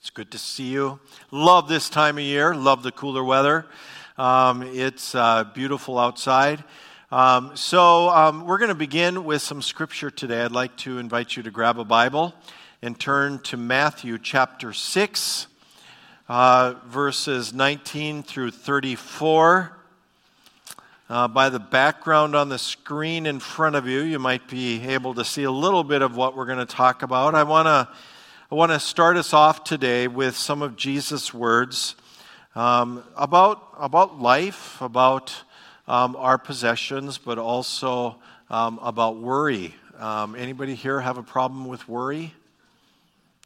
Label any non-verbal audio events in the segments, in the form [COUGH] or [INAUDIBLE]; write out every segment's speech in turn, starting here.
It's good to see you. Love this time of year, love the cooler weather. Um, it's uh, beautiful outside. Um, so, um, we're going to begin with some scripture today. I'd like to invite you to grab a Bible and turn to Matthew chapter 6, uh, verses 19 through 34. Uh, by the background on the screen in front of you, you might be able to see a little bit of what we're going to talk about. I want to I want to start us off today with some of Jesus' words um, about, about life, about um, our possessions, but also um, about worry. Um, anybody here have a problem with worry?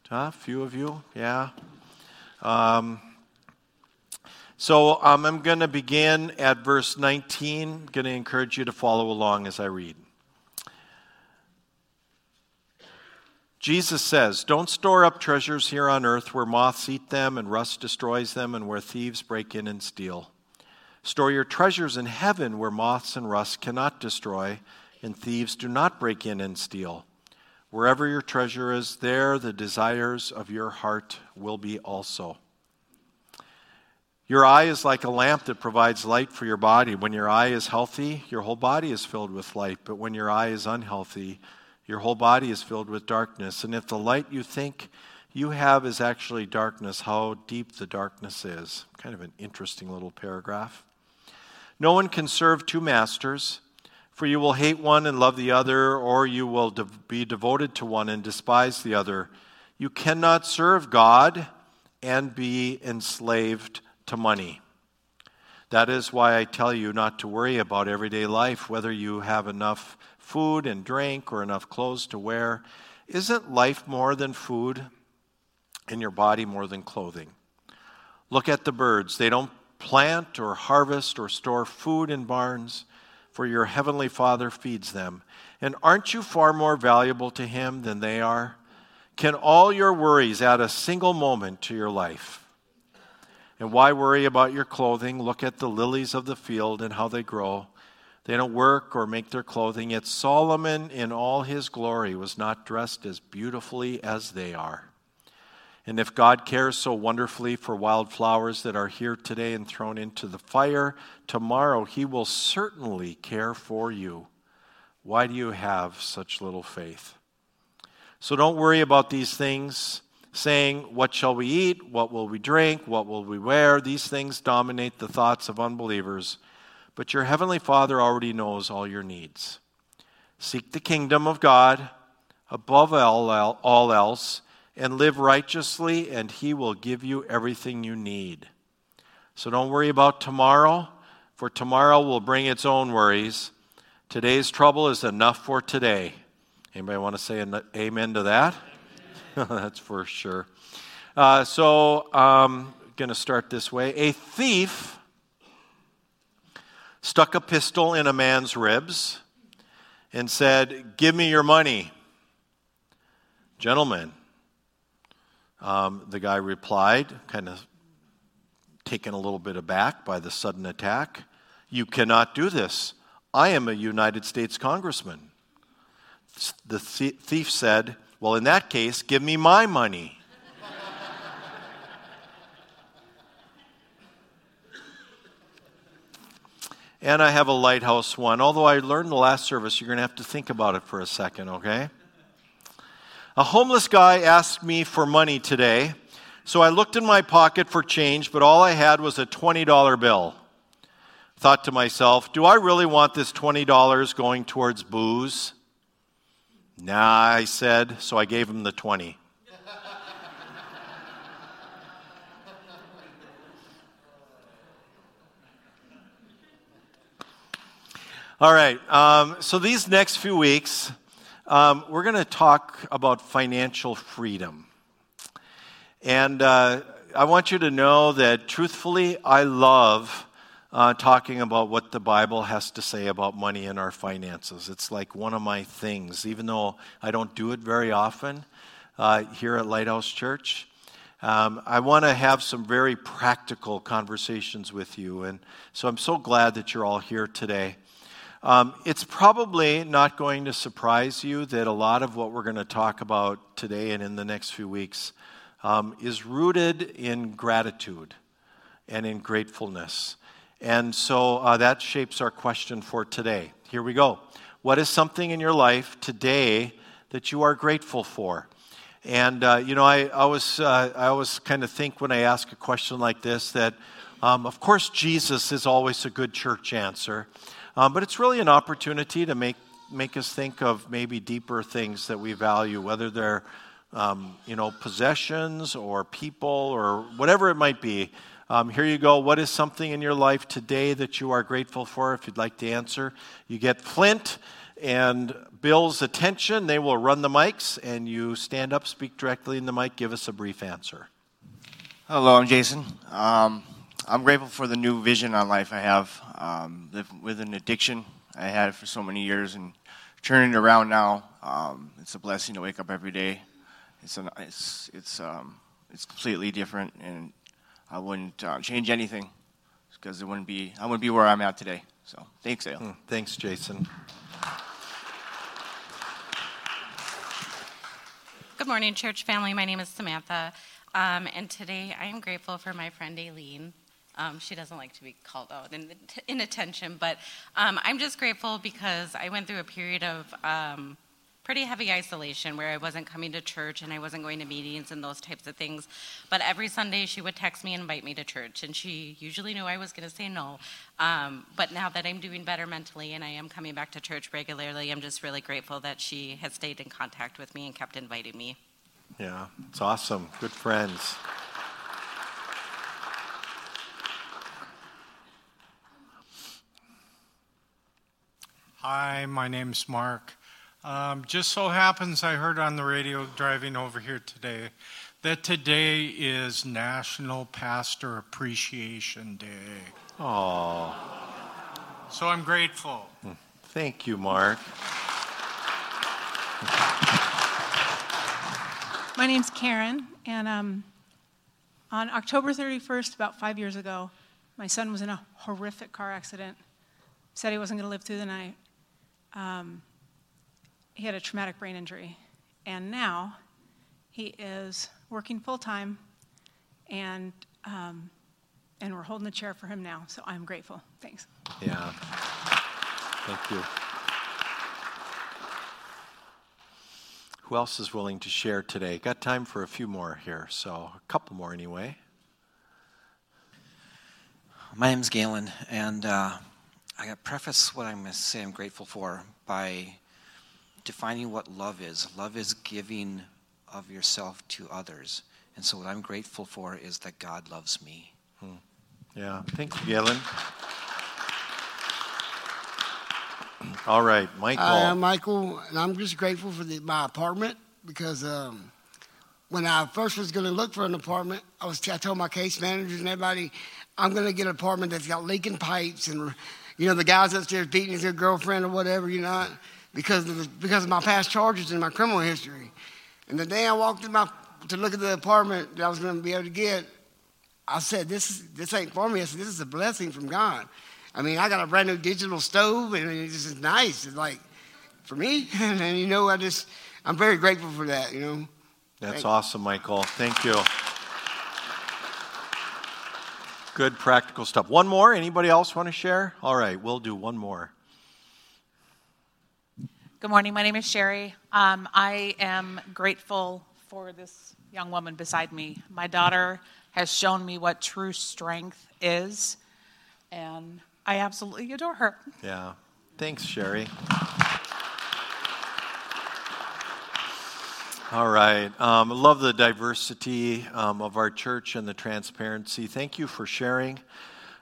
A few of you, yeah. Um, so um, I'm going to begin at verse 19. I'm going to encourage you to follow along as I read. Jesus says, Don't store up treasures here on earth where moths eat them and rust destroys them and where thieves break in and steal. Store your treasures in heaven where moths and rust cannot destroy and thieves do not break in and steal. Wherever your treasure is, there the desires of your heart will be also. Your eye is like a lamp that provides light for your body. When your eye is healthy, your whole body is filled with light. But when your eye is unhealthy, your whole body is filled with darkness. And if the light you think you have is actually darkness, how deep the darkness is. Kind of an interesting little paragraph. No one can serve two masters, for you will hate one and love the other, or you will de- be devoted to one and despise the other. You cannot serve God and be enslaved to money. That is why I tell you not to worry about everyday life, whether you have enough food and drink or enough clothes to wear. Isn't life more than food and your body more than clothing? Look at the birds. They don't plant or harvest or store food in barns, for your heavenly Father feeds them. And aren't you far more valuable to Him than they are? Can all your worries add a single moment to your life? And why worry about your clothing? Look at the lilies of the field and how they grow. They don't work or make their clothing, yet Solomon, in all his glory, was not dressed as beautifully as they are. And if God cares so wonderfully for wildflowers that are here today and thrown into the fire, tomorrow he will certainly care for you. Why do you have such little faith? So don't worry about these things saying, What shall we eat? What will we drink? What will we wear? These things dominate the thoughts of unbelievers. But your heavenly Father already knows all your needs. Seek the kingdom of God above all, else and live righteously, and He will give you everything you need. So don't worry about tomorrow, for tomorrow will bring its own worries. Today's trouble is enough for today. Anybody want to say an amen to that? [LAUGHS] That's for sure. Uh, so I'm um, going to start this way. A thief stuck a pistol in a man's ribs and said, Give me your money. Gentlemen, um, the guy replied, kind of taken a little bit aback by the sudden attack, You cannot do this. I am a United States congressman. The thief said, well, in that case, give me my money. And I have a lighthouse one. Although I learned the last service, you're going to have to think about it for a second, okay? A homeless guy asked me for money today, so I looked in my pocket for change, but all I had was a $20 bill. Thought to myself, do I really want this $20 going towards booze? Nah, I said, so I gave him the 20. All right, um, so these next few weeks, um, we're going to talk about financial freedom. And uh, I want you to know that truthfully, I love uh, talking about what the Bible has to say about money and our finances. It's like one of my things, even though I don't do it very often uh, here at Lighthouse Church. Um, I want to have some very practical conversations with you. And so I'm so glad that you're all here today. Um, it's probably not going to surprise you that a lot of what we're going to talk about today and in the next few weeks um, is rooted in gratitude and in gratefulness. And so uh, that shapes our question for today. Here we go. What is something in your life today that you are grateful for? And, uh, you know, I, I always, uh, I always kind of think when I ask a question like this that, um, of course, Jesus is always a good church answer. Um, but it's really an opportunity to make, make us think of maybe deeper things that we value, whether they're, um, you know, possessions or people or whatever it might be. Um, here you go. What is something in your life today that you are grateful for? If you'd like to answer, you get Flint and Bill's attention. They will run the mics, and you stand up, speak directly in the mic, give us a brief answer. Hello, I'm Jason. Um, I'm grateful for the new vision on life I have. Um, with an addiction, I had it for so many years, and turning it around now, um, it's a blessing to wake up every day. It's an, it's it's um, it's completely different, and I wouldn't uh, change anything because it wouldn't be I wouldn't be where I'm at today. So thanks, Dale. Mm, thanks, Jason. Good morning, church family. My name is Samantha, um, and today I am grateful for my friend Aileen. Um, she doesn't like to be called out in, in attention, but um, I'm just grateful because I went through a period of um, pretty heavy isolation where I wasn't coming to church and I wasn't going to meetings and those types of things. But every Sunday she would text me and invite me to church, and she usually knew I was going to say no. Um, but now that I'm doing better mentally and I am coming back to church regularly, I'm just really grateful that she has stayed in contact with me and kept inviting me. Yeah, it's awesome. Good friends. Hi, my name's Mark. Um, just so happens I heard on the radio driving over here today that today is National Pastor Appreciation Day. Oh. So I'm grateful. Thank you, Mark. My name's Karen, and um, on October 31st, about five years ago, my son was in a horrific car accident. Said he wasn't going to live through the night. Um, he had a traumatic brain injury. And now he is working full time, and, um, and we're holding the chair for him now. So I'm grateful. Thanks. Yeah. Thank you. Who else is willing to share today? Got time for a few more here, so a couple more anyway. My name's Galen, and uh, I got preface what I'm going to say I'm grateful for by defining what love is. Love is giving of yourself to others. And so, what I'm grateful for is that God loves me. Hmm. Yeah. Thank you, Galen. [CLEARS THROAT] All right, Michael. Hi, I'm Michael, and I'm just grateful for the, my apartment because um, when I first was going to look for an apartment, I was I told my case managers and everybody, I'm going to get an apartment that's got leaking pipes and you know the guys upstairs beating his girlfriend or whatever, you know because of, the, because of my past charges and my criminal history. And the day I walked in my, to look at the apartment that I was going to be able to get, I said, this, is, this ain't for me. I said, this is a blessing from God. I mean, I got a brand new digital stove, and it's just nice. It's like, for me, [LAUGHS] and, you know, I just, I'm very grateful for that, you know. That's Thank awesome, Michael. Thank you. Good practical stuff. One more. Anybody else want to share? All right, we'll do one more. Good morning. My name is Sherry. Um, I am grateful for this young woman beside me. My daughter has shown me what true strength is, and I absolutely adore her. Yeah. Thanks, Sherry. All right. Um, I love the diversity um, of our church and the transparency. Thank you for sharing.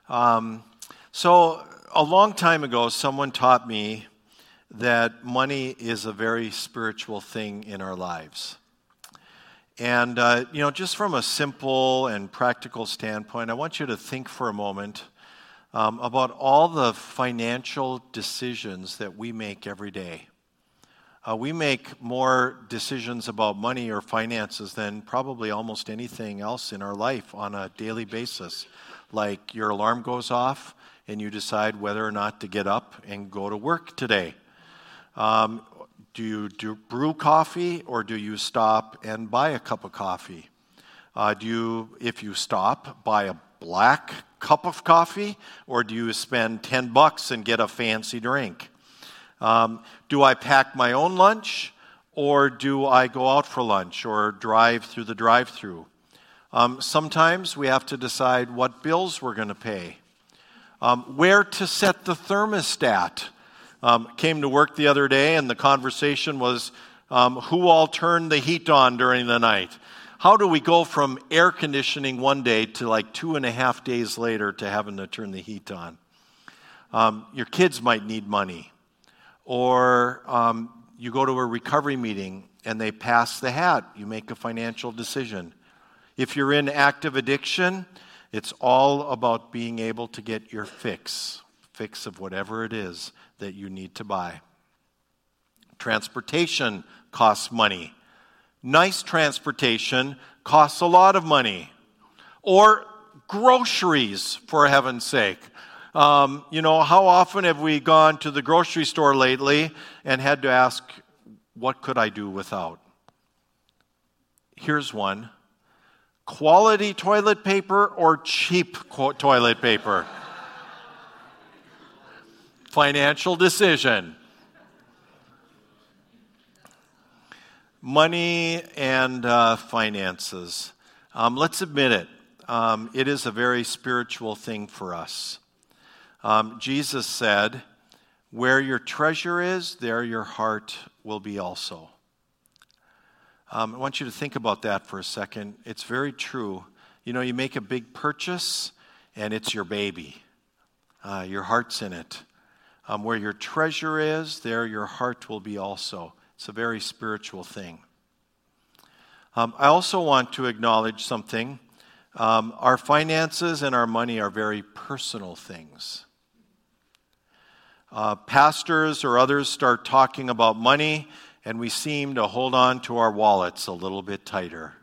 Um, so, a long time ago, someone taught me that money is a very spiritual thing in our lives. And, uh, you know, just from a simple and practical standpoint, I want you to think for a moment um, about all the financial decisions that we make every day. Uh, we make more decisions about money or finances than probably almost anything else in our life on a daily basis. Like your alarm goes off and you decide whether or not to get up and go to work today. Um, do you do brew coffee or do you stop and buy a cup of coffee? Uh, do you, if you stop, buy a black cup of coffee, or do you spend 10 bucks and get a fancy drink? Um, do I pack my own lunch, or do I go out for lunch or drive through the drive through? Um, sometimes we have to decide what bills we're going to pay, um, where to set the thermostat. Um, came to work the other day, and the conversation was um, who all turned the heat on during the night. How do we go from air conditioning one day to like two and a half days later to having to turn the heat on? Um, your kids might need money, or um, you go to a recovery meeting and they pass the hat. You make a financial decision. If you're in active addiction, it's all about being able to get your fix, fix of whatever it is that you need to buy. Transportation costs money. Nice transportation costs a lot of money. Or groceries, for heaven's sake. Um, you know, how often have we gone to the grocery store lately and had to ask, what could I do without? Here's one quality toilet paper or cheap toilet paper? Financial decision. Money and uh, finances. Um, let's admit it. Um, it is a very spiritual thing for us. Um, Jesus said, Where your treasure is, there your heart will be also. Um, I want you to think about that for a second. It's very true. You know, you make a big purchase and it's your baby, uh, your heart's in it. Um, where your treasure is, there your heart will be also. It's a very spiritual thing. Um, I also want to acknowledge something. Um, our finances and our money are very personal things. Uh, pastors or others start talking about money, and we seem to hold on to our wallets a little bit tighter.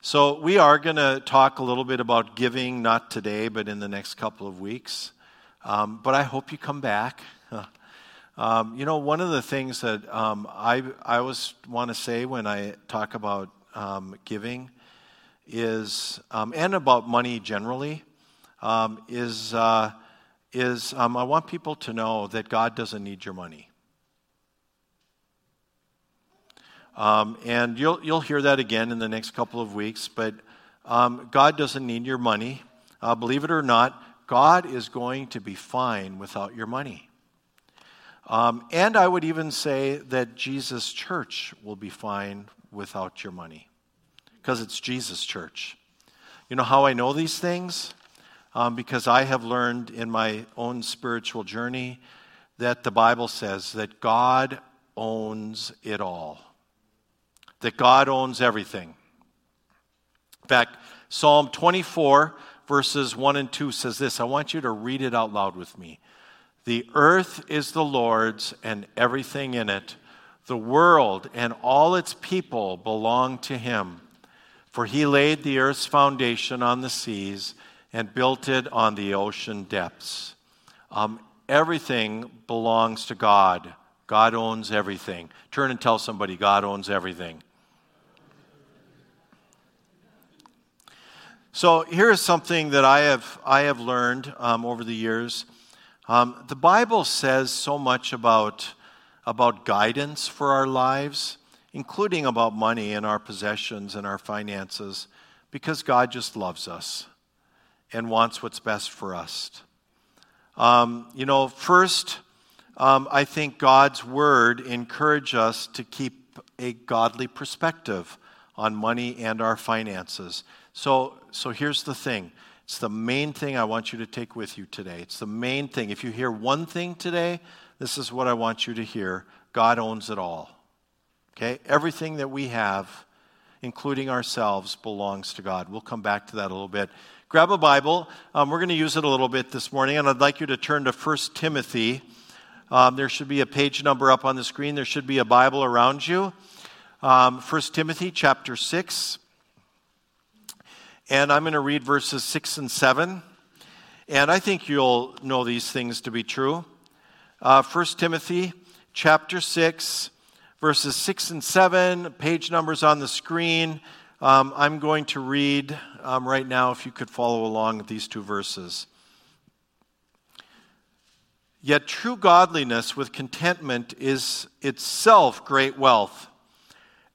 So, we are going to talk a little bit about giving, not today, but in the next couple of weeks. Um, but I hope you come back. [LAUGHS] um, you know, one of the things that um, I, I always want to say when I talk about um, giving is, um, and about money generally, um, is, uh, is I want people to know that God doesn't need your money. Um, and you'll, you'll hear that again in the next couple of weeks. But um, God doesn't need your money. Uh, believe it or not, God is going to be fine without your money. Um, and I would even say that Jesus' church will be fine without your money because it's Jesus' church. You know how I know these things? Um, because I have learned in my own spiritual journey that the Bible says that God owns it all that God owns everything. In fact, Psalm 24, verses 1 and 2 says this. I want you to read it out loud with me. The earth is the Lord's and everything in it. The world and all its people belong to him. For he laid the earth's foundation on the seas and built it on the ocean depths. Um, everything belongs to God. God owns everything. Turn and tell somebody God owns everything. So here is something that I have, I have learned um, over the years. Um, the Bible says so much about, about guidance for our lives, including about money and our possessions and our finances, because God just loves us and wants what's best for us. Um, you know, first, um, I think God's word encourages us to keep a godly perspective on money and our finances. So, so here's the thing. It's the main thing I want you to take with you today. It's the main thing. If you hear one thing today, this is what I want you to hear God owns it all. Okay? Everything that we have, including ourselves, belongs to God. We'll come back to that a little bit. Grab a Bible. Um, we're going to use it a little bit this morning, and I'd like you to turn to 1 Timothy. Um, there should be a page number up on the screen. There should be a Bible around you. Um, 1 Timothy chapter 6. And I'm going to read verses 6 and 7. And I think you'll know these things to be true. Uh, 1 Timothy chapter 6, verses 6 and 7, page numbers on the screen. Um, I'm going to read um, right now, if you could follow along these two verses. Yet true godliness with contentment is itself great wealth.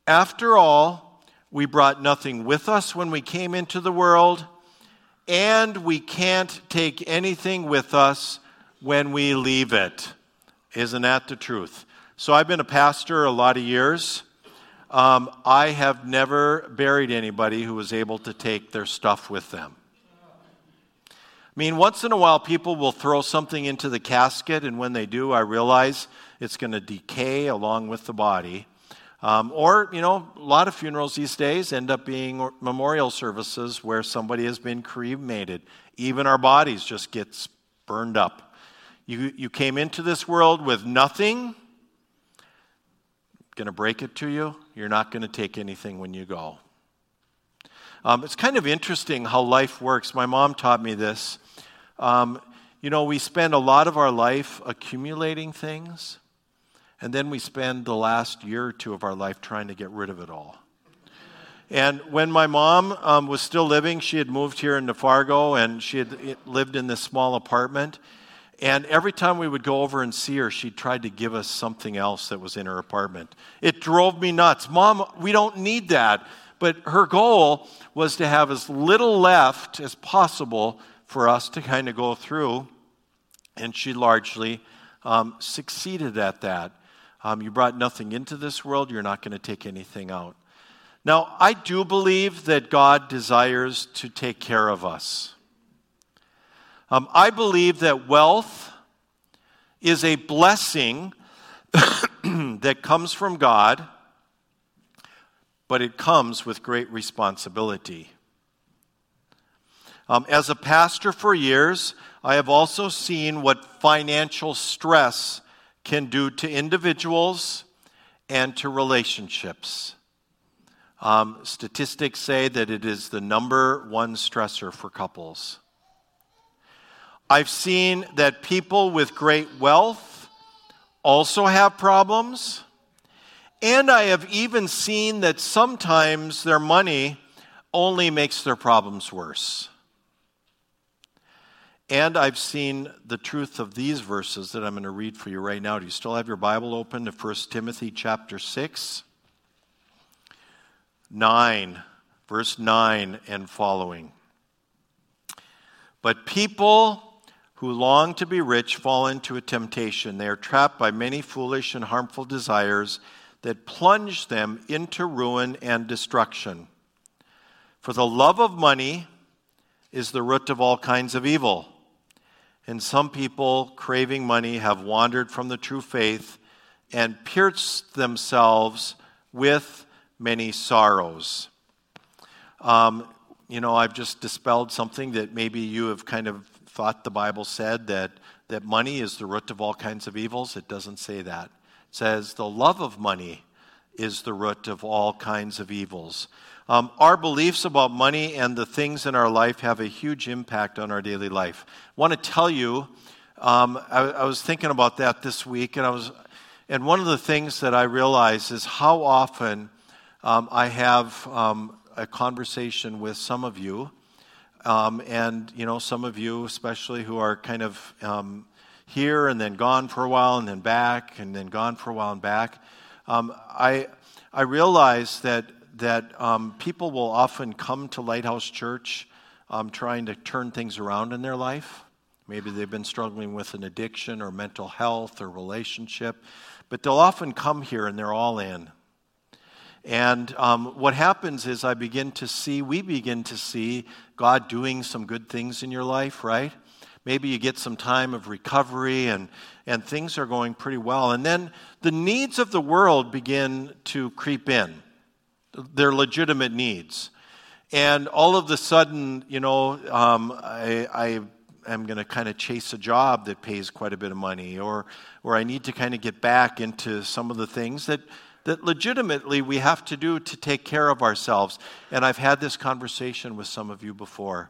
After all, we brought nothing with us when we came into the world, and we can't take anything with us when we leave it. Isn't that the truth? So I've been a pastor a lot of years. Um, I have never buried anybody who was able to take their stuff with them. I mean, once in a while, people will throw something into the casket, and when they do, I realize it's going to decay along with the body. Um, or, you know, a lot of funerals these days end up being memorial services where somebody has been cremated. Even our bodies just gets burned up. You, you came into this world with nothing. Going to break it to you. You're not going to take anything when you go. Um, it's kind of interesting how life works. My mom taught me this. Um, you know, we spend a lot of our life accumulating things, and then we spend the last year or two of our life trying to get rid of it all. And when my mom um, was still living, she had moved here into Fargo and she had lived in this small apartment. And every time we would go over and see her, she tried to give us something else that was in her apartment. It drove me nuts. Mom, we don't need that. But her goal was to have as little left as possible for us to kind of go through, and she largely um, succeeded at that. Um, you brought nothing into this world, you're not going to take anything out. Now, I do believe that God desires to take care of us. Um, I believe that wealth is a blessing [CLEARS THROAT] that comes from God, but it comes with great responsibility. Um, as a pastor for years, I have also seen what financial stress can do to individuals and to relationships. Um, statistics say that it is the number one stressor for couples. I've seen that people with great wealth also have problems. And I have even seen that sometimes their money only makes their problems worse. And I've seen the truth of these verses that I'm going to read for you right now. Do you still have your Bible open to 1 Timothy chapter 6? 9, verse 9 and following. But people who long to be rich fall into a temptation. They are trapped by many foolish and harmful desires that plunge them into ruin and destruction. For the love of money is the root of all kinds of evil. And some people, craving money, have wandered from the true faith and pierced themselves with many sorrows. Um, you know, I've just dispelled something that maybe you have kind of thought the Bible said that, that money is the root of all kinds of evils. It doesn't say that. It says the love of money is the root of all kinds of evils. Um, our beliefs about money and the things in our life have a huge impact on our daily life. I want to tell you, um, I, I, was thinking about that this week, and I was, and one of the things that I realize is how often um, I have um, a conversation with some of you, um, and you know, some of you, especially who are kind of um, here and then gone for a while, and then back, and then gone for a while and back. I I realize that that um, people will often come to Lighthouse Church um, trying to turn things around in their life. Maybe they've been struggling with an addiction or mental health or relationship, but they'll often come here and they're all in. And um, what happens is I begin to see, we begin to see God doing some good things in your life, right? Maybe you get some time of recovery and, and things are going pretty well. And then the needs of the world begin to creep in their legitimate needs. And all of a sudden, you know, um, I, I am going to kind of chase a job that pays quite a bit of money, or, or I need to kind of get back into some of the things that, that legitimately we have to do to take care of ourselves. And I've had this conversation with some of you before.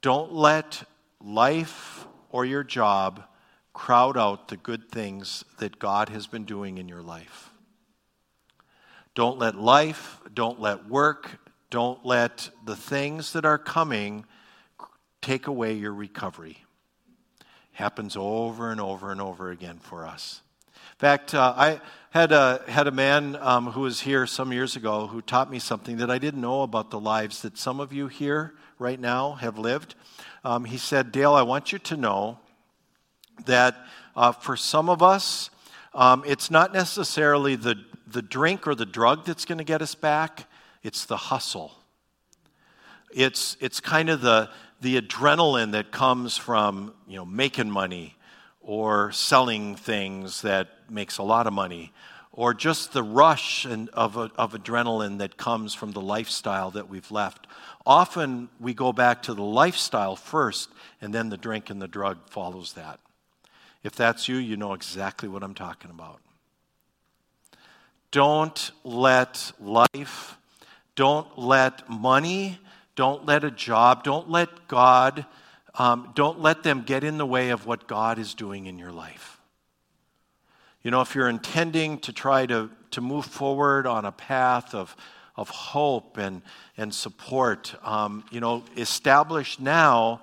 Don't let life or your job crowd out the good things that God has been doing in your life. Don't let life, don't let work, don't let the things that are coming take away your recovery. Happens over and over and over again for us. In fact, uh, I had a, had a man um, who was here some years ago who taught me something that I didn't know about the lives that some of you here right now have lived. Um, he said, Dale, I want you to know that uh, for some of us, um, it's not necessarily the, the drink or the drug that's going to get us back, it's the hustle. It's, it's kind of the, the adrenaline that comes from you know, making money or selling things that makes a lot of money or just the rush and of, of adrenaline that comes from the lifestyle that we've left. Often we go back to the lifestyle first, and then the drink and the drug follows that. If that's you, you know exactly what I'm talking about. Don't let life, don't let money, don't let a job, don't let God, um, don't let them get in the way of what God is doing in your life. You know, if you're intending to try to, to move forward on a path of, of hope and, and support, um, you know, establish now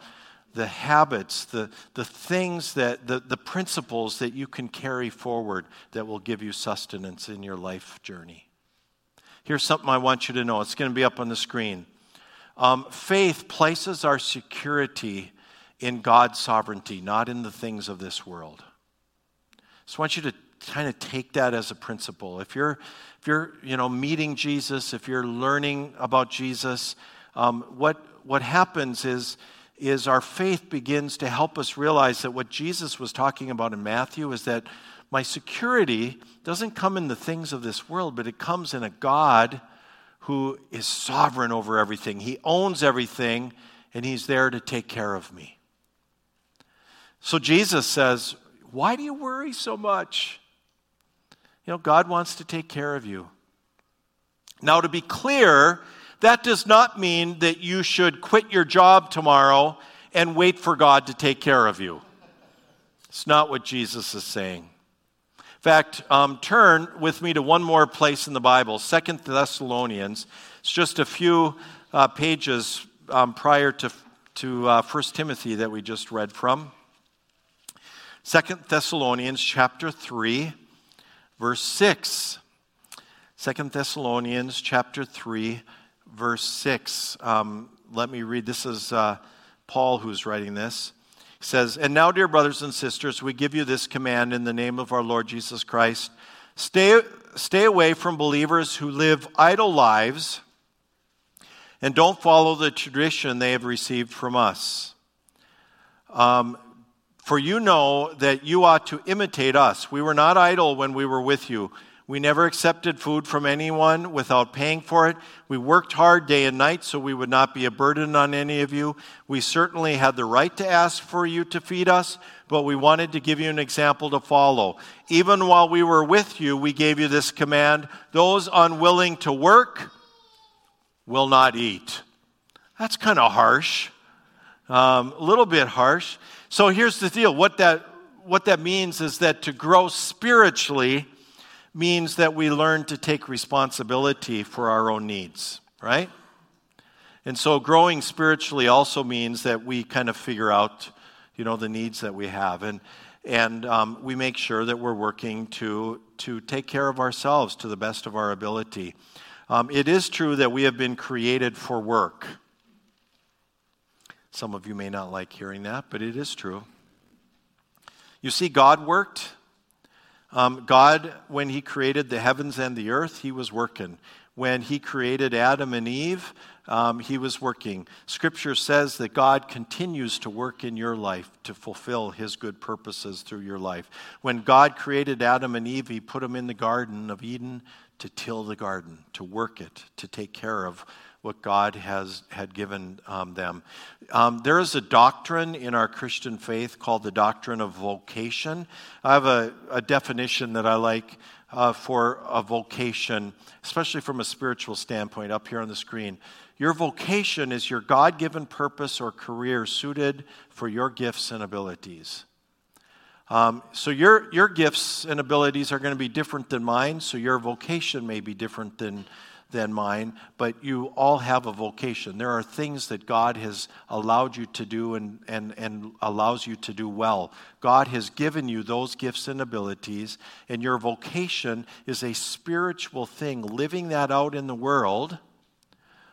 the habits, the, the things that, the, the principles that you can carry forward that will give you sustenance in your life journey. Here's something I want you to know. It's going to be up on the screen. Um, faith places our security in God's sovereignty, not in the things of this world. So I want you to kind of take that as a principle. If you're, if you're you know, meeting Jesus, if you're learning about Jesus, um, what, what happens is is our faith begins to help us realize that what Jesus was talking about in Matthew is that my security doesn't come in the things of this world, but it comes in a God who is sovereign over everything. He owns everything, and He's there to take care of me. So Jesus says, Why do you worry so much? You know, God wants to take care of you. Now, to be clear, that does not mean that you should quit your job tomorrow and wait for God to take care of you. It's not what Jesus is saying. In fact, um, turn with me to one more place in the Bible, Second Thessalonians. It's just a few uh, pages um, prior to, to uh, 1 Timothy that we just read from. Second Thessalonians chapter 3, verse 6. Second Thessalonians chapter 3, verse 6. Um, let me read. This is uh, Paul who's writing this. He says, And now, dear brothers and sisters, we give you this command in the name of our Lord Jesus Christ. Stay, stay away from believers who live idle lives and don't follow the tradition they have received from us. Um, for you know that you ought to imitate us. We were not idle when we were with you we never accepted food from anyone without paying for it. We worked hard day and night so we would not be a burden on any of you. We certainly had the right to ask for you to feed us, but we wanted to give you an example to follow. Even while we were with you, we gave you this command those unwilling to work will not eat. That's kind of harsh, um, a little bit harsh. So here's the deal what that, what that means is that to grow spiritually, means that we learn to take responsibility for our own needs, right? And so growing spiritually also means that we kind of figure out, you know, the needs that we have. And, and um, we make sure that we're working to, to take care of ourselves to the best of our ability. Um, it is true that we have been created for work. Some of you may not like hearing that, but it is true. You see, God worked um, God, when He created the heavens and the earth, He was working. When He created Adam and Eve, um, He was working. Scripture says that God continues to work in your life to fulfill His good purposes through your life. When God created Adam and Eve, He put them in the Garden of Eden to till the garden, to work it, to take care of what God has had given um, them. Um, there is a doctrine in our Christian faith called the doctrine of vocation. I have a, a definition that I like uh, for a vocation, especially from a spiritual standpoint, up here on the screen. Your vocation is your God given purpose or career suited for your gifts and abilities. Um, so your, your gifts and abilities are going to be different than mine, so your vocation may be different than, than mine, but you all have a vocation. There are things that God has allowed you to do and, and, and allows you to do well. God has given you those gifts and abilities, and your vocation is a spiritual thing, living that out in the world.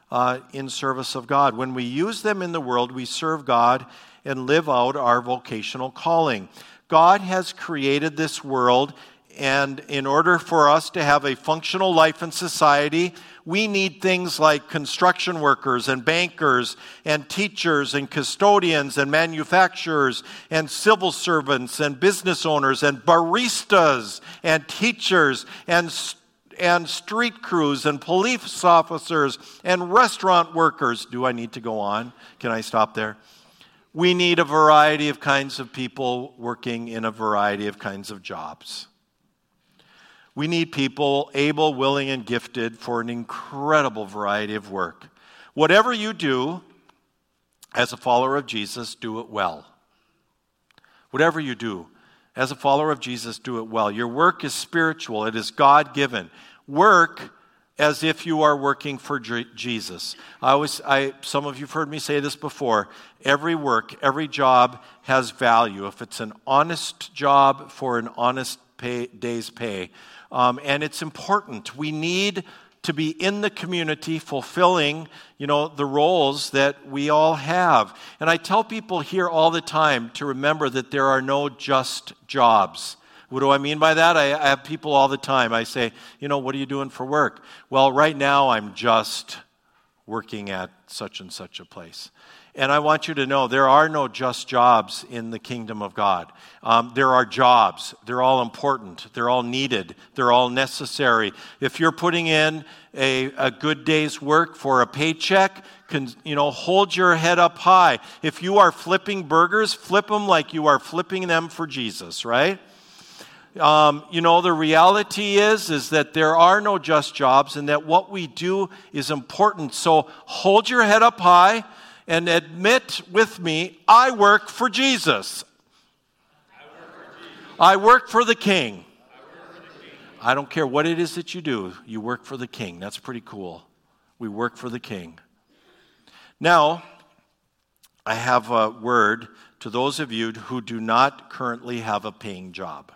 Uh, in service of God. When we use them in the world, we serve God and live out our vocational calling. God has created this world and in order for us to have a functional life in society, we need things like construction workers and bankers and teachers and custodians and manufacturers and civil servants and business owners and baristas and teachers and and street crews and police officers and restaurant workers. Do I need to go on? Can I stop there? We need a variety of kinds of people working in a variety of kinds of jobs. We need people able, willing, and gifted for an incredible variety of work. Whatever you do as a follower of Jesus, do it well. Whatever you do as a follower of Jesus, do it well. Your work is spiritual, it is God given. Work as if you are working for Jesus. I always, I, some of you've heard me say this before. Every work, every job has value. If it's an honest job for an honest pay, day's pay, um, and it's important. We need to be in the community fulfilling you know the roles that we all have. And i tell people here all the time to remember that there are no just jobs. What do i mean by that? I, I have people all the time. I say you know what are you doing for work? Well right now i'm just working at such and such a place and I want you to know there are no just jobs in the kingdom of God. Um, there are jobs. They're all important. They're all needed. They're all necessary. If you're putting in a, a good day's work for a paycheck, can, you know, hold your head up high. If you are flipping burgers, flip them like you are flipping them for Jesus, right? Um, you know the reality is is that there are no just jobs and that what we do is important so hold your head up high and admit with me, I work for Jesus. I work for the King. I don't care what it is that you do, you work for the King. That's pretty cool. We work for the King. Now, I have a word to those of you who do not currently have a paying job.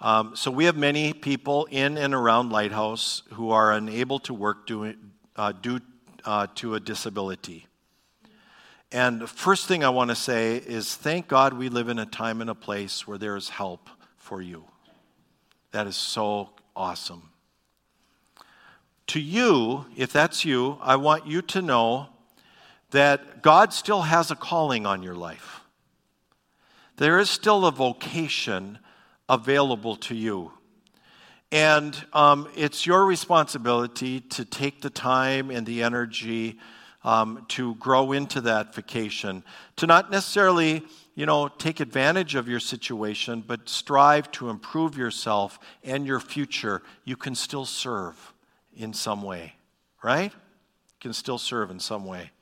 Um, so, we have many people in and around Lighthouse who are unable to work doing, uh, due uh, to a disability. And the first thing I want to say is thank God we live in a time and a place where there is help for you. That is so awesome. To you, if that's you, I want you to know that God still has a calling on your life. There is still a vocation available to you. And um, it's your responsibility to take the time and the energy um, to grow into that vocation, to not necessarily, you know, take advantage of your situation, but strive to improve yourself and your future. You can still serve in some way, right? You can still serve in some way.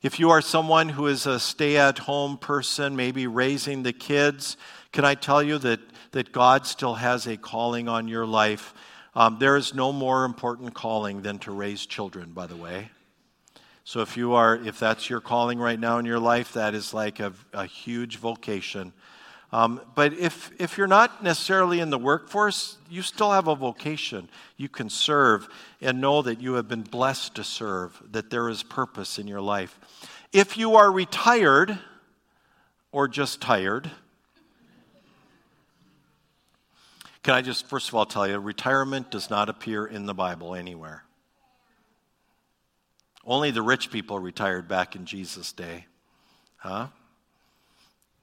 If you are someone who is a stay at home person, maybe raising the kids, can I tell you that that God still has a calling on your life. Um, there is no more important calling than to raise children, by the way. So if you are, if that's your calling right now in your life, that is like a, a huge vocation. Um, but if, if you're not necessarily in the workforce, you still have a vocation. You can serve and know that you have been blessed to serve, that there is purpose in your life. If you are retired or just tired, Can I just, first of all, tell you, retirement does not appear in the Bible anywhere. Only the rich people retired back in Jesus' day. Huh?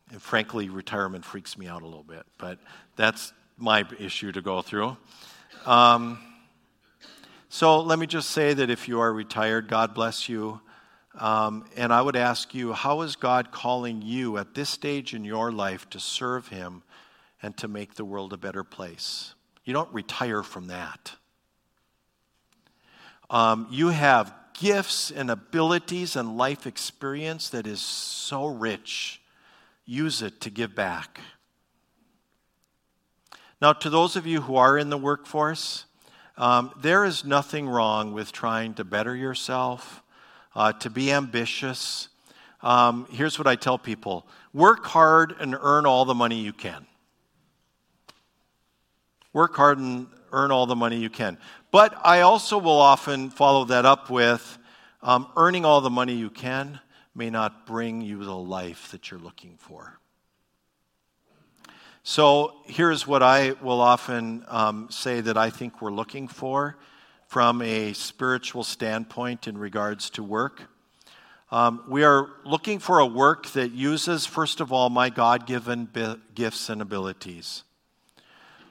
And frankly, retirement freaks me out a little bit, but that's my issue to go through. Um, so let me just say that if you are retired, God bless you. Um, and I would ask you, how is God calling you at this stage in your life to serve Him and to make the world a better place. You don't retire from that. Um, you have gifts and abilities and life experience that is so rich. use it to give back. Now, to those of you who are in the workforce, um, there is nothing wrong with trying to better yourself, uh, to be ambitious. Um, here's what I tell people work hard and earn all the money you can. Work hard and earn all the money you can. But I also will often follow that up with um, earning all the money you can may not bring you the life that you're looking for. So here's what I will often um, say that I think we're looking for from a spiritual standpoint in regards to work. Um, we are looking for a work that uses, first of all, my God given bi- gifts and abilities.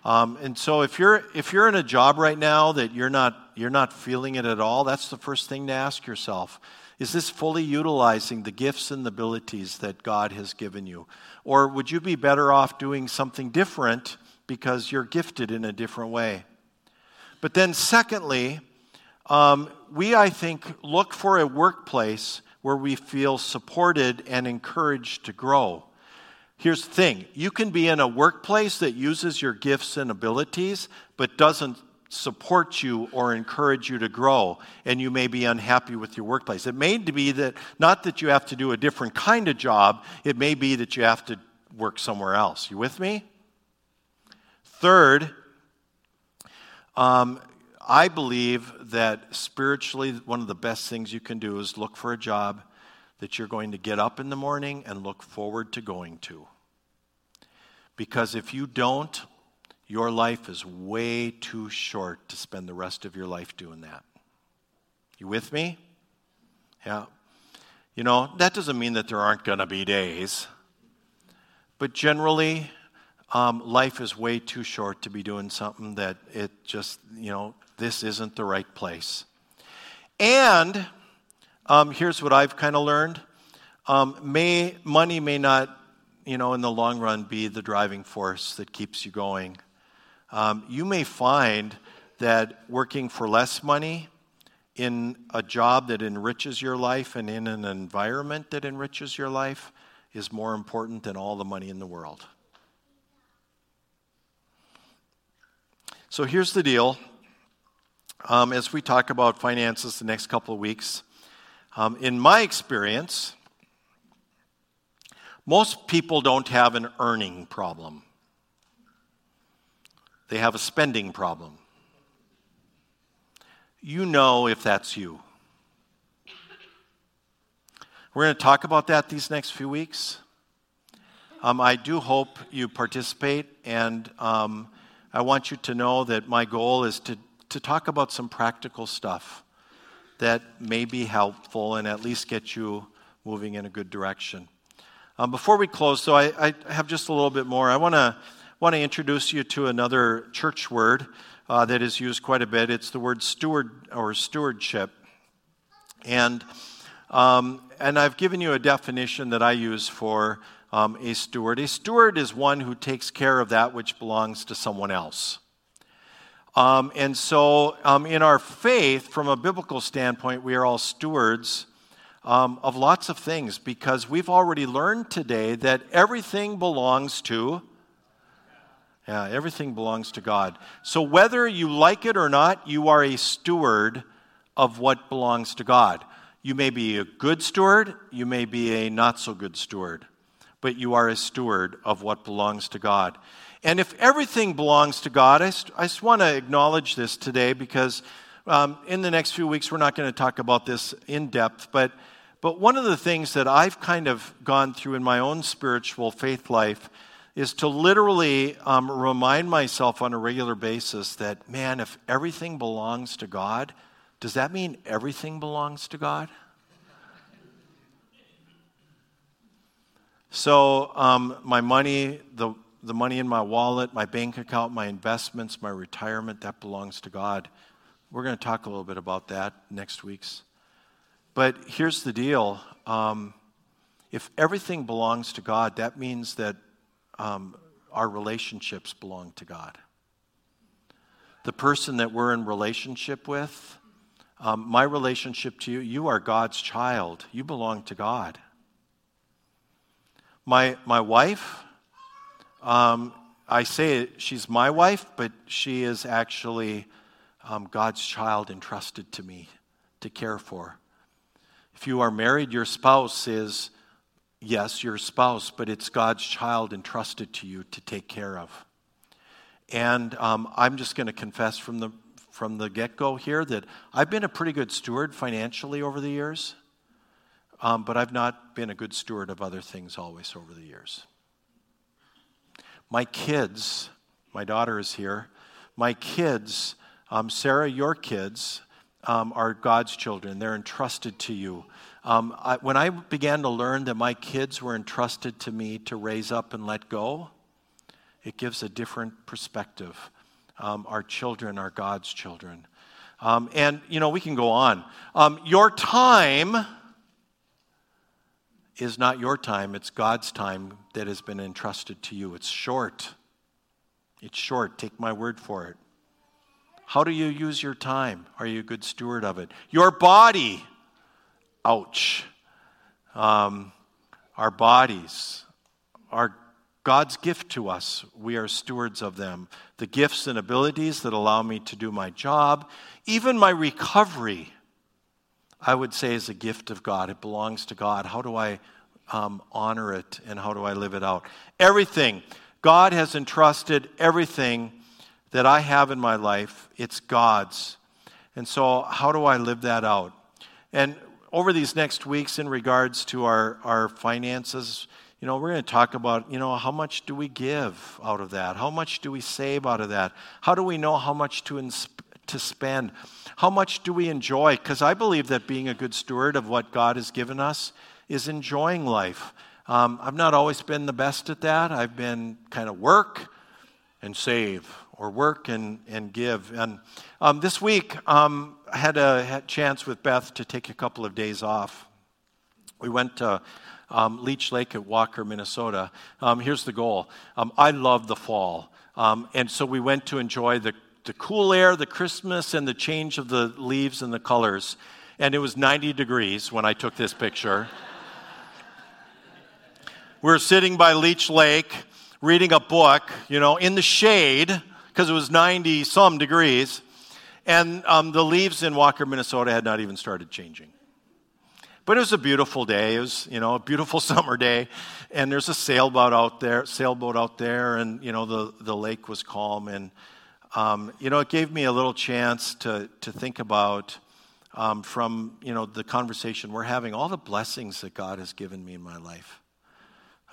Um, and so if you're, if you're in a job right now that you're not, you're not feeling it at all, that's the first thing to ask yourself. Is this fully utilizing the gifts and the abilities that God has given you? Or would you be better off doing something different because you're gifted in a different way? But then, secondly, um, we, I think, look for a workplace where we feel supported and encouraged to grow. Here's the thing you can be in a workplace that uses your gifts and abilities, but doesn't support you or encourage you to grow, and you may be unhappy with your workplace. It may be that not that you have to do a different kind of job, it may be that you have to work somewhere else. You with me? Third, um, I believe that spiritually, one of the best things you can do is look for a job that you're going to get up in the morning and look forward to going to. Because if you don't, your life is way too short to spend the rest of your life doing that. You with me? Yeah. You know, that doesn't mean that there aren't going to be days. But generally, um, life is way too short to be doing something that it just, you know, this isn't the right place. And um, here's what I've kind of learned um, may, money may not, you know, in the long run be the driving force that keeps you going um, you may find that working for less money in a job that enriches your life and in an environment that enriches your life is more important than all the money in the world. So here's the deal. Um, as we talk about finances the next couple of weeks, um, in my experience, most people don't have an earning problem. They have a spending problem. You know if that's you. We're going to talk about that these next few weeks. Um, I do hope you participate, and um, I want you to know that my goal is to, to talk about some practical stuff that may be helpful and at least get you moving in a good direction. Um, before we close, though, I, I have just a little bit more. I want to want to introduce you to another church word uh, that is used quite a bit. It's the word steward or stewardship. And, um, and I've given you a definition that I use for um, a steward. A steward is one who takes care of that which belongs to someone else. Um, and so, um, in our faith, from a biblical standpoint, we are all stewards um, of lots of things because we've already learned today that everything belongs to yeah, everything belongs to God. So whether you like it or not, you are a steward of what belongs to God. You may be a good steward, you may be a not so good steward, but you are a steward of what belongs to God. And if everything belongs to God, I, I just want to acknowledge this today because um, in the next few weeks we're not going to talk about this in depth, but, but one of the things that I've kind of gone through in my own spiritual faith life is to literally um, remind myself on a regular basis that, man, if everything belongs to God, does that mean everything belongs to God? So, um, my money, the, the money in my wallet, my bank account, my investments, my retirement, that belongs to God. We're going to talk a little bit about that next week's. But here's the deal um, if everything belongs to God, that means that um, our relationships belong to God. The person that we're in relationship with, um, my relationship to you, you are God's child. You belong to God. My, my wife, um, I say she's my wife, but she is actually um, God's child entrusted to me to care for. If you are married, your spouse is, yes, your spouse, but it's God's child entrusted to you to take care of. And um, I'm just going to confess from the, from the get go here that I've been a pretty good steward financially over the years, um, but I've not been a good steward of other things always over the years. My kids, my daughter is here, my kids, um, Sarah, your kids, um, are God's children. They're entrusted to you. Um, I, when I began to learn that my kids were entrusted to me to raise up and let go, it gives a different perspective. Um, our children are God's children. Um, and, you know, we can go on. Um, your time is not your time, it's God's time that has been entrusted to you. It's short. It's short. Take my word for it. How do you use your time? Are you a good steward of it? Your body, ouch. Um, our bodies are God's gift to us. We are stewards of them. The gifts and abilities that allow me to do my job, even my recovery, I would say is a gift of God. It belongs to God. How do I um, honor it and how do I live it out? Everything. God has entrusted everything that I have in my life, it's God's. And so, how do I live that out? And over these next weeks, in regards to our, our finances, you know, we're going to talk about, you know, how much do we give out of that? How much do we save out of that? How do we know how much to, to spend? How much do we enjoy? Because I believe that being a good steward of what God has given us is enjoying life. Um, I've not always been the best at that. I've been kind of work and save, or work and, and give. And um, this week, um, I had a had chance with Beth to take a couple of days off. We went to um, Leech Lake at Walker, Minnesota. Um, here's the goal um, I love the fall. Um, and so we went to enjoy the, the cool air, the Christmas, and the change of the leaves and the colors. And it was 90 degrees when I took this picture. we were sitting by Leech Lake reading a book, you know, in the shade because it was 90 some degrees. And um, the leaves in Walker, Minnesota had not even started changing. But it was a beautiful day. It was, you know, a beautiful [LAUGHS] summer day. And there's a sailboat out there, sailboat out there, and, you know, the, the lake was calm. And, um, you know, it gave me a little chance to, to think about um, from, you know, the conversation we're having, all the blessings that God has given me in my life.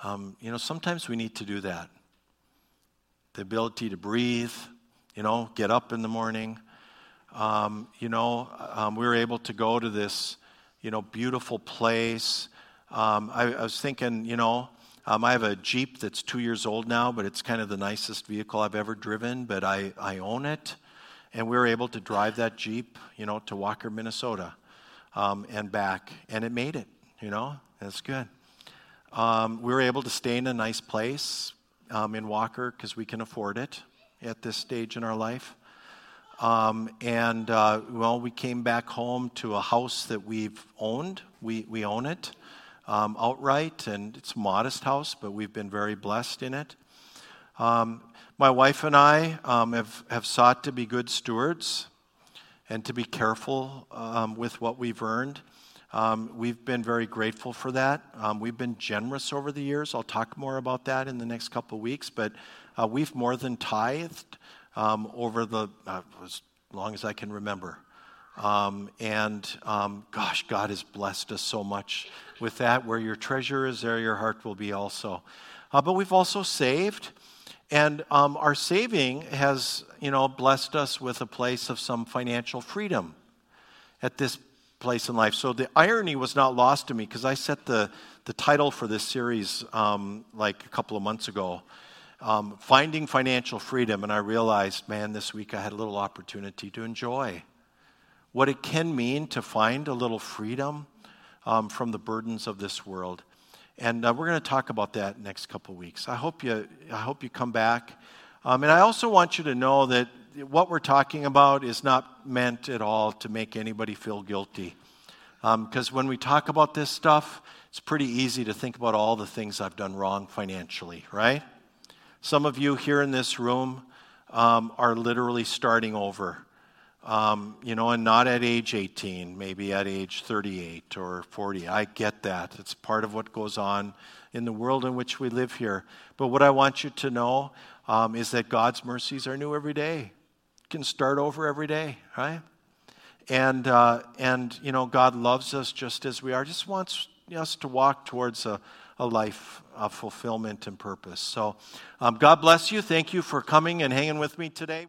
Um, you know, sometimes we need to do that. The ability to breathe, you know, get up in the morning. Um, you know, um, we were able to go to this you know, beautiful place. Um, I, I, was thinking, you know, um, I have a Jeep that's two years old now, but it's kind of the nicest vehicle I've ever driven, but I, I own it. And we were able to drive that Jeep, you know, to Walker, Minnesota um, and back. And it made it, you know, that's good. Um, we were able to stay in a nice place um, in Walker because we can afford it at this stage in our life. Um, and uh, well, we came back home to a house that we've owned. We, we own it um, outright, and it's a modest house, but we've been very blessed in it. Um, my wife and I um, have, have sought to be good stewards and to be careful um, with what we've earned. Um, we've been very grateful for that. we've been generous over the years. I'll talk more about that in the next couple of weeks, but uh, we've more than tithed over the uh, as long as I can remember. Um, and um, gosh, God has blessed us so much with that. Where your treasure is, there your heart will be also. Uh, but we've also saved, and um, our saving has, you know, blessed us with a place of some financial freedom at this place in life. So the irony was not lost to me because I set the the title for this series um, like a couple of months ago um, finding financial freedom, and I realized, man, this week I had a little opportunity to enjoy what it can mean to find a little freedom um, from the burdens of this world. And uh, we're going to talk about that next couple weeks. I hope you, I hope you come back. Um, and I also want you to know that what we're talking about is not meant at all to make anybody feel guilty. Because um, when we talk about this stuff, it's pretty easy to think about all the things I've done wrong financially, right? Some of you here in this room um, are literally starting over. Um, you know, and not at age 18, maybe at age 38 or 40. I get that. It's part of what goes on in the world in which we live here. But what I want you to know um, is that God's mercies are new every day. You can start over every day, right? And, uh, and you know, God loves us just as we are, just wants us to walk towards a, a life of fulfillment and purpose. So, um, God bless you. Thank you for coming and hanging with me today.